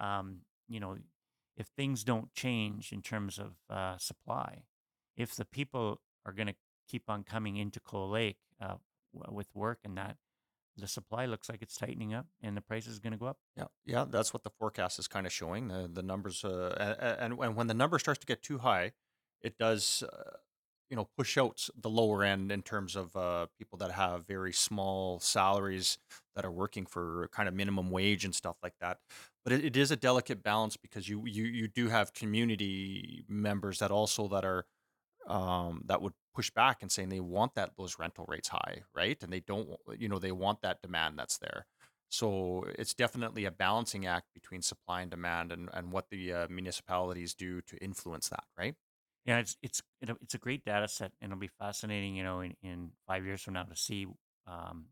Um, you know, if things don't change in terms of uh, supply, if the people are going to keep on coming into Cold Lake uh, w- with work and that, the supply looks like it's tightening up and the price is going to go up. Yeah, yeah, that's what the forecast is kind of showing. The the numbers, uh, and and when the number starts to get too high, it does, uh, you know, push out the lower end in terms of uh, people that have very small salaries that are working for kind of minimum wage and stuff like that. But it, it is a delicate balance because you you you do have community members that also that are um, that would push back and saying they want that those rental rates high, right? And they don't, you know, they want that demand that's there. So it's definitely a balancing act between supply and demand, and and what the uh, municipalities do to influence that, right? Yeah, it's it's it, it's a great data set, and it'll be fascinating, you know, in, in five years from now to see um,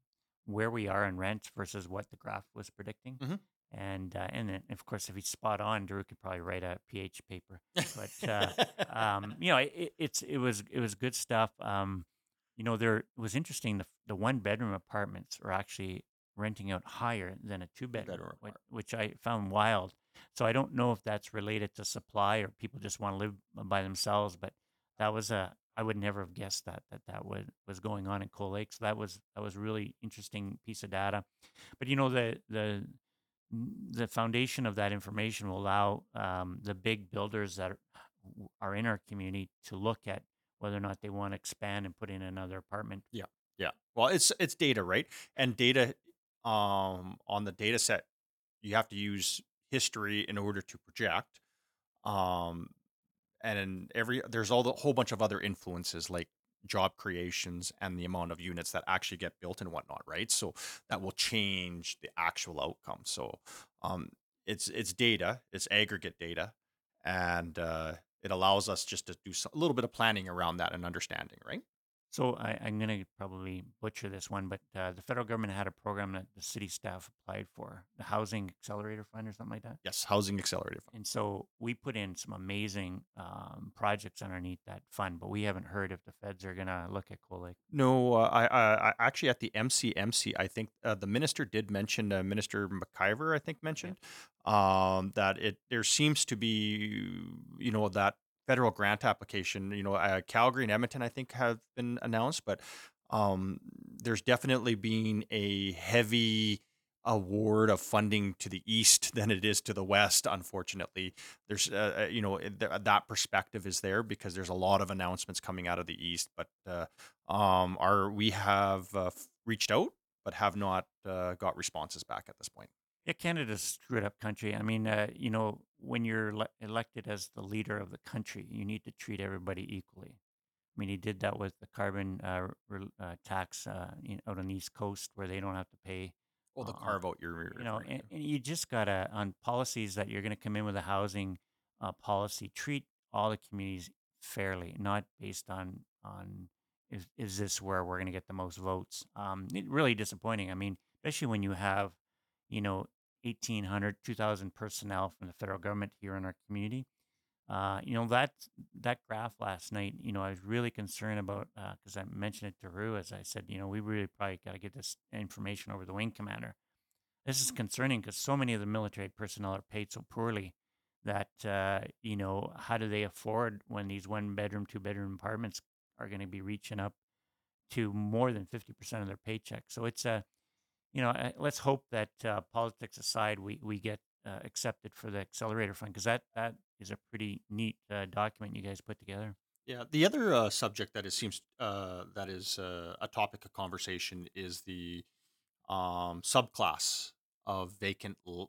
where we are in rent versus what the graph was predicting. Mhm. And uh, and then of course, if he's spot on, Drew could probably write a PH paper. But uh, um, you know, it, it's it was it was good stuff. Um, you know, there it was interesting. The the one bedroom apartments are actually renting out higher than a two bedroom, bedroom which, which I found wild. So I don't know if that's related to supply or people just want to live by themselves. But that was a I would never have guessed that that that was was going on in Cold Lake. So that was that was really interesting piece of data. But you know the the the foundation of that information will allow um, the big builders that are, are in our community to look at whether or not they want to expand and put in another apartment. Yeah. Yeah. Well, it's it's data, right? And data um on the data set, you have to use history in order to project. Um and every there's all the whole bunch of other influences like job creations and the amount of units that actually get built and whatnot, right? So that will change the actual outcome. So um it's it's data, it's aggregate data, and uh it allows us just to do a little bit of planning around that and understanding, right? So I, I'm going to probably butcher this one, but uh, the federal government had a program that the city staff applied for, the Housing Accelerator Fund or something like that. Yes, housing accelerator fund. And so we put in some amazing um, projects underneath that fund, but we haven't heard if the feds are going to look at Cold Lake. No, uh, I, I, I actually at the MCMC, I think uh, the minister did mention, uh, Minister McIver, I think mentioned, um, that it there seems to be, you know, that federal grant application. You know, uh, Calgary and Edmonton, I think, have been announced, but um, there's definitely been a heavy award of funding to the east than it is to the west. Unfortunately, there's uh, uh, you know th- that perspective is there because there's a lot of announcements coming out of the east, but uh, um, our we have uh, reached out but have not uh, got responses back at this point. Yeah, Canada's screwed up country. I mean, uh, you know, when you're le- elected as the leader of the country, you need to treat everybody equally. I mean, he did that with the carbon uh, re- uh, tax uh, in, out on the East Coast, where they don't have to pay. Well, the Uh, carve out you're you're know, and, and you just gotta on policies that you're gonna come in with a housing uh, policy, treat all the communities fairly, not based on on is is this where we're gonna get the most votes. Um, it really disappointing. I mean, especially when you have, you know, 1,800, 2,000 personnel from the federal government here in our community. Uh, you know that that graph last night. You know, I was really concerned about because I mentioned it to Rue as I said. You know, we really probably got to get this information over the wing commander. This is concerning because so many of the military personnel are paid so poorly that uh, you know how do they afford when these one bedroom, two bedroom apartments are going to be reaching up to more than fifty percent of their paycheck. So it's a you know, uh, let's hope that uh, politics aside, we we get uh, accepted for the accelerator fund because that that is a pretty neat uh, document you guys put together. Yeah, the other uh, subject that it seems uh, that is uh, a topic of conversation is the um, subclass of vacant l-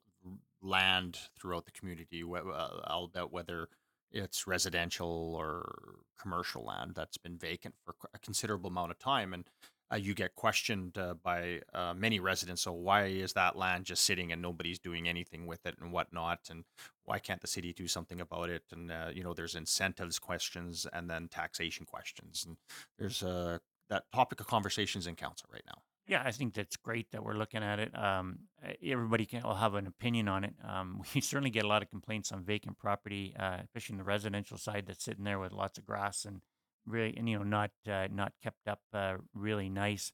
land throughout the community. about whether it's residential or commercial land that's been vacant for a considerable amount of time, and you get questioned uh, by uh, many residents. So why is that land just sitting and nobody's doing anything with it and whatnot? And why can't the city do something about it? And uh, you know, there's incentives questions and then taxation questions, and there's uh, that topic of conversations in council right now. Yeah, I think that's great that we're looking at it. Um, uh, everybody can will have an opinion on it. Um, we certainly get a lot of complaints on vacant property, uh, especially in the residential side that's sitting there with lots of grass and really, you know, not uh, not kept up uh, really nice.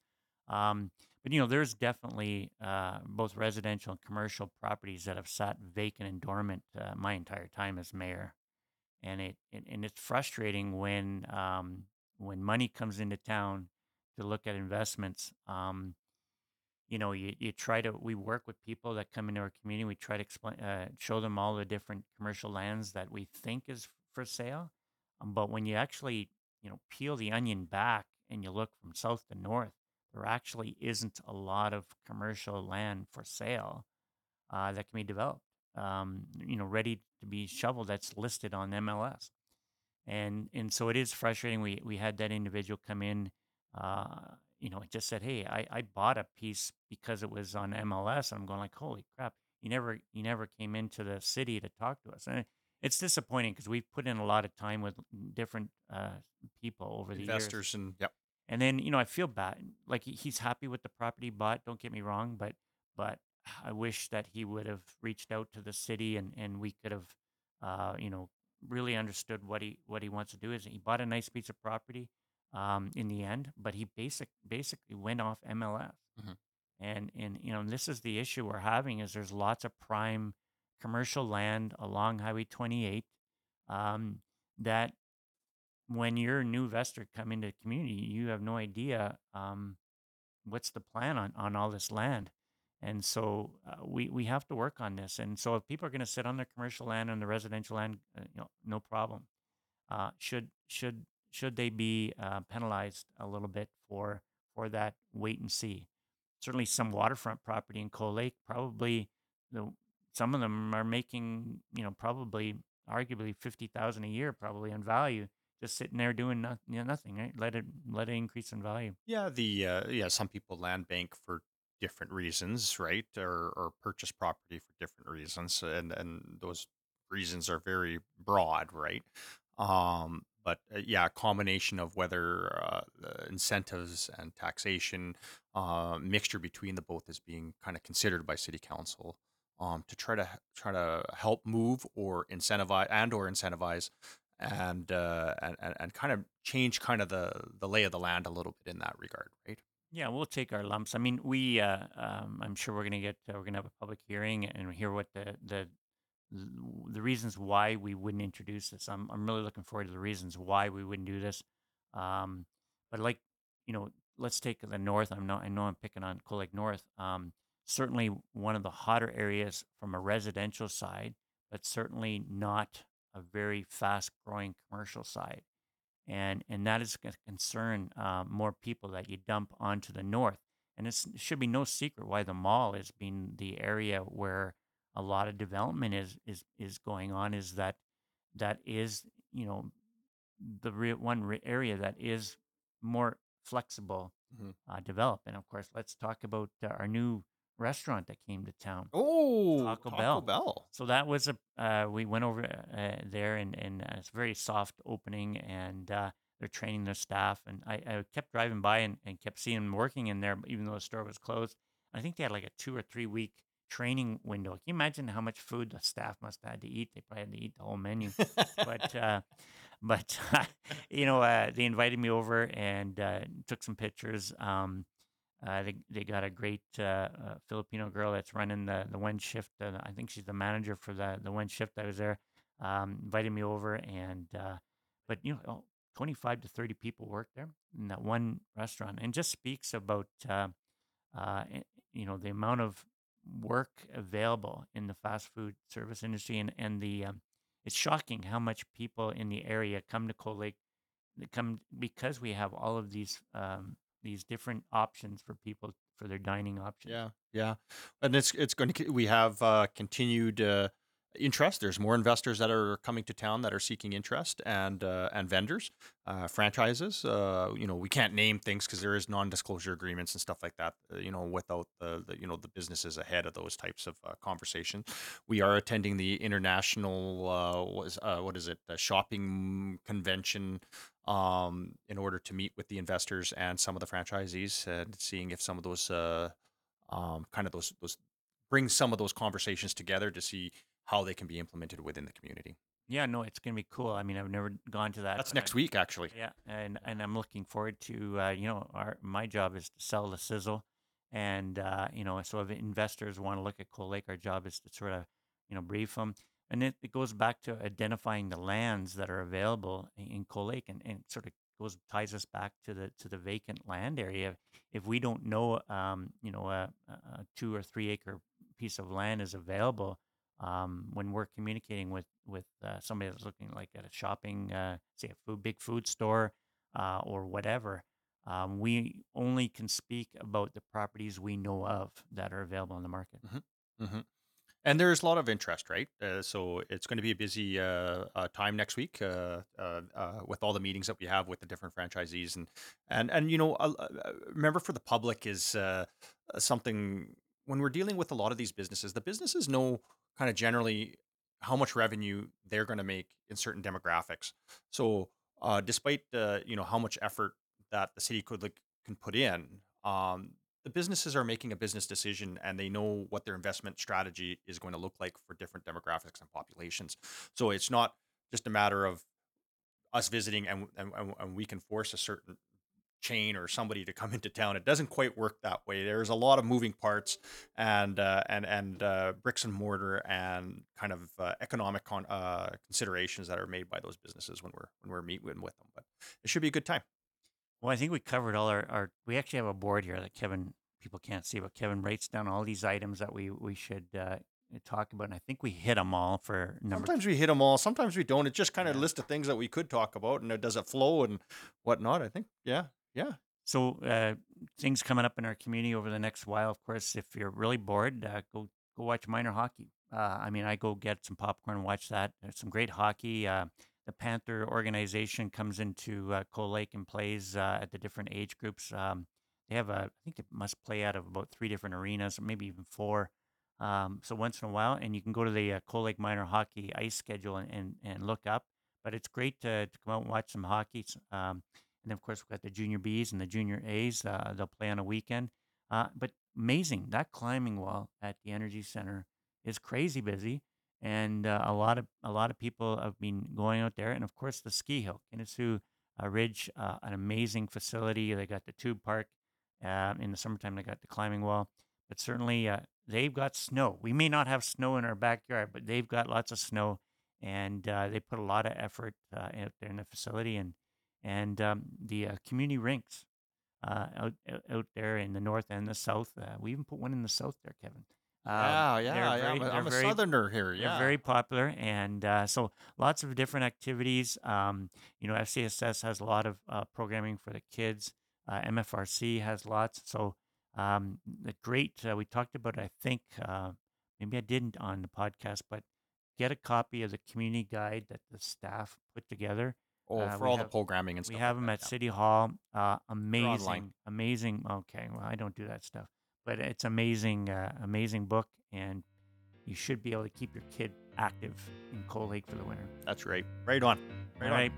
Um, but you know, there's definitely uh, both residential and commercial properties that have sat vacant and dormant uh, my entire time as mayor, and it, it and it's frustrating when um, when money comes into town to look at investments. Um, you know, you, you try to, we work with people that come into our community. We try to explain, uh, show them all the different commercial lands that we think is for sale. Um, but when you actually, you know, peel the onion back and you look from south to north, there actually isn't a lot of commercial land for sale uh, that can be developed, um, you know, ready to be shoveled that's listed on MLS. And and so it is frustrating. We we had that individual come in, uh, you know, it just said, "Hey, I, I bought a piece because it was on MLS." I'm going like, "Holy crap! You never you never came into the city to talk to us." And it's disappointing because we've put in a lot of time with different uh, people over the years. Investors and yep. And then, you know, I feel bad. Like he's happy with the property bought. Don't get me wrong, but but I wish that he would have reached out to the city and and we could have, uh, you know, really understood what he what he wants to do. Is he bought a nice piece of property, um, in the end, but he basic basically went off MLS. Mhm. And and you know, and this is the issue we're having is there's lots of prime commercial land along Highway 28 um, that when you're a new investor come into the community, you have no idea um, what's the plan on, on all this land. And so uh, we, we have to work on this. And so if people are going to sit on their commercial land and the residential land, uh, you know, no problem. Uh, should should should they be uh, penalized a little bit for for that wait and see? Certainly, some waterfront property in Cold Lake probably the some of them are making you know probably arguably fifty thousand a year probably in value just sitting there doing no, you know, nothing right let it let it increase in value Yeah, the uh, yeah, some people land bank for different reasons, right? Or or purchase property for different reasons, and and those reasons are very broad, right? Um, but uh, yeah, a combination of whether uh, incentives and taxation, uh, mixture between the both is being kind of considered by city council um, to try to try to help move or incentivize and or incentivize and uh, and and, kind of change kind of the the lay of the land a little bit in that regard, right? yeah we'll take our lumps. I mean we uh, um, i'm sure we're to get uh, we're to have a public hearing and hear what the the the reasons why we wouldn't introduce this. I'm, I'm really looking forward to the reasons why we wouldn't do this. Um, but like you know let's take the north. I'm not i know i'm picking on Cold Lake north. Um, certainly one of the hotter areas from a residential side, but certainly not a very fast growing commercial side. And, and that is going to concern uh, more people that you dump onto the north. And it's, it should be no secret why the mall is being the area where a lot of development is is is going on. Is that that is you know the real one re- area that is more flexible hmm uh, develop. And of course, let's talk about uh, our new restaurant that came to town, Oh, Taco Taco Bell. Bell. So that was a uh, we went over uh, there and and uh, it's a very soft opening and uh, they're training their staff and I, I kept driving by and, and kept seeing them working in there even though the store was closed. I think they had like a two or three week training window. Can you imagine how much food the staff must have had to eat? They probably had to eat the whole menu. But uh, but you know uh, they invited me over and uh, took some pictures. Um, uh, they they got a great uh, uh, Filipino girl that's running the the one shift. Uh, I think she's the manager for the the one shift. I was there. Um, invited me over, and uh, but you know, oh, 25 to 30 people work there in that one restaurant, and just speaks about uh, uh, you know the amount of work available in the fast food service industry, and and the um, it's shocking how much people in the area come to Cold Lake. They come because we have all of these um, these different options for people for their dining options. Yeah, yeah, and it's it's going to. We have uh, continued uh, interest. There's more investors that are coming to town that are seeking interest, and uh, and vendors, uh, franchises. Uh, you know, we can't name things because there is non-disclosure agreements and stuff like that. Uh, you know, without the, the you know the businesses ahead of those types of uh, conversations. We are attending the international uh, what is what is it shopping convention um, in order to meet with the investors and some of the franchisees and seeing if some of those uh, um, kind of those those bring some of those conversations together to see how they can be implemented within the community. Yeah, no, it's gonna be cool. I mean, I've never gone to that. That's but I- next week, actually. Yeah, and and I'm looking forward to uh, you know our my job is to sell the sizzle, and uh, you know so if investors want to look at Cold Lake, our job is to sort of you know brief them, and it, it goes back to identifying the lands that are available in, in Cold Lake, and, and sort of goes ties us back to the to the vacant land area. If we don't know, um, you know, a, a two or three acre piece of land is available, um, when we're communicating with with uh, somebody that's looking like at a shopping, uh, say a food big food store uh, or whatever, um, we only can speak about the properties we know of that are available on the market. hmm And there's a lot of interest, right? Uh, so it's going to be a busy uh, uh, time next week with all the meetings that we have with the different franchisees, and and and you know, remember for the public is something when we're dealing with a lot of these businesses, the businesses know kind of generally how much revenue they're going to make in certain demographics. So uh, despite uh, you know how much effort that the city could like can put in, um, the businesses are making a business decision and they know what their investment strategy is going to look like for different demographics and populations. So it's not just a matter of us visiting and and, and and we can force a certain chain or somebody to come into town. It doesn't quite work that way. There's a lot of moving parts and uh, and and uh, bricks and mortar and kind of uh, economic con- uh, considerations that are made by those businesses when we're when we're meeting with them. But it should be a good time. Well, I think we covered all our, our we actually have a board here that Kevin people can't see, but Kevin writes down all these items that we we should uh, talk about, and I think we hit them all for number. Sometimes we hit them all. Sometimes we don't. It's just kind of Yeah. a list of things that we could talk about, and it does it flow and whatnot. I think, yeah, yeah. So uh, things coming up in our community over the next while. Of course, if you're really bored, uh, go go watch minor hockey. Uh, I mean, I go get some popcorn, and watch that. There's some great hockey. Uh, the Panther organization comes into uh, Cold Lake and plays uh, at the different age groups. Um, they have a, I think they must play out of about three different arenas, maybe even four. Um, so once in a while, and you can go to the uh, Cold Lake Minor Hockey ice schedule and, and, and look up. But it's great to, to come out and watch some hockey. Um, and of course, we've got the junior Bs and the junior As. Uh, they'll play on a weekend. Uh, but amazing, that climbing wall at the Energy Center is crazy busy. And uh, a lot of a lot of people have been going out there, and of course the ski hill, Kinosoo uh, Ridge, uh, an amazing facility. They got the tube park uh, in the summertime. They got the climbing wall, but certainly uh, they've got snow. We may not have snow in our backyard, but they've got lots of snow, and they put a lot of effort out there in the facility and and um, the uh, community rinks. uh, out out- there in the north and the south. Uh, we even put one in the south there, Kevin. Um, yeah, yeah, yeah. I'm a, I'm a very- southerner here. they're Yeah. very popular, and uh, so lots of different activities. Um, you know, FCSS has a lot of uh, programming for the kids. Uh, MFRC has lots. So um, the great uh, we talked about. I think uh, maybe I didn't on the podcast, but get a copy of the community guide that the staff put together. Oh, uh, for all have- the programming and stuff. We have like them that, at yeah. City Hall. Uh, amazing, amazing. Okay, well, I don't do that stuff, but it's amazing, uh, amazing book, and you should be able to keep your kid active in Cold Lake for the winter. That's right. Right on. Right All on. right,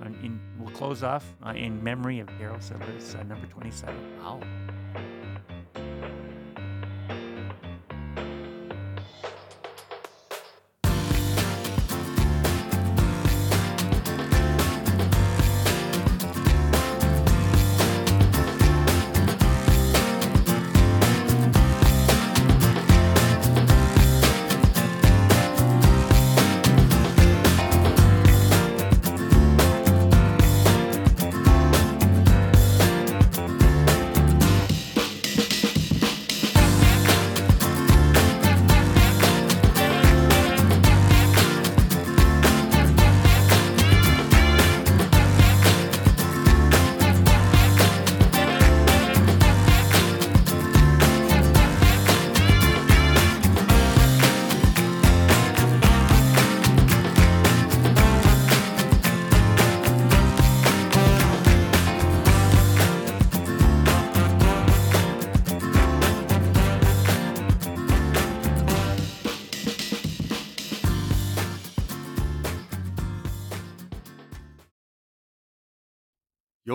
uh, in, we'll close off uh, in memory of Daryl Silva's uh, number twenty-seven. Wow.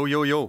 Yo, yo.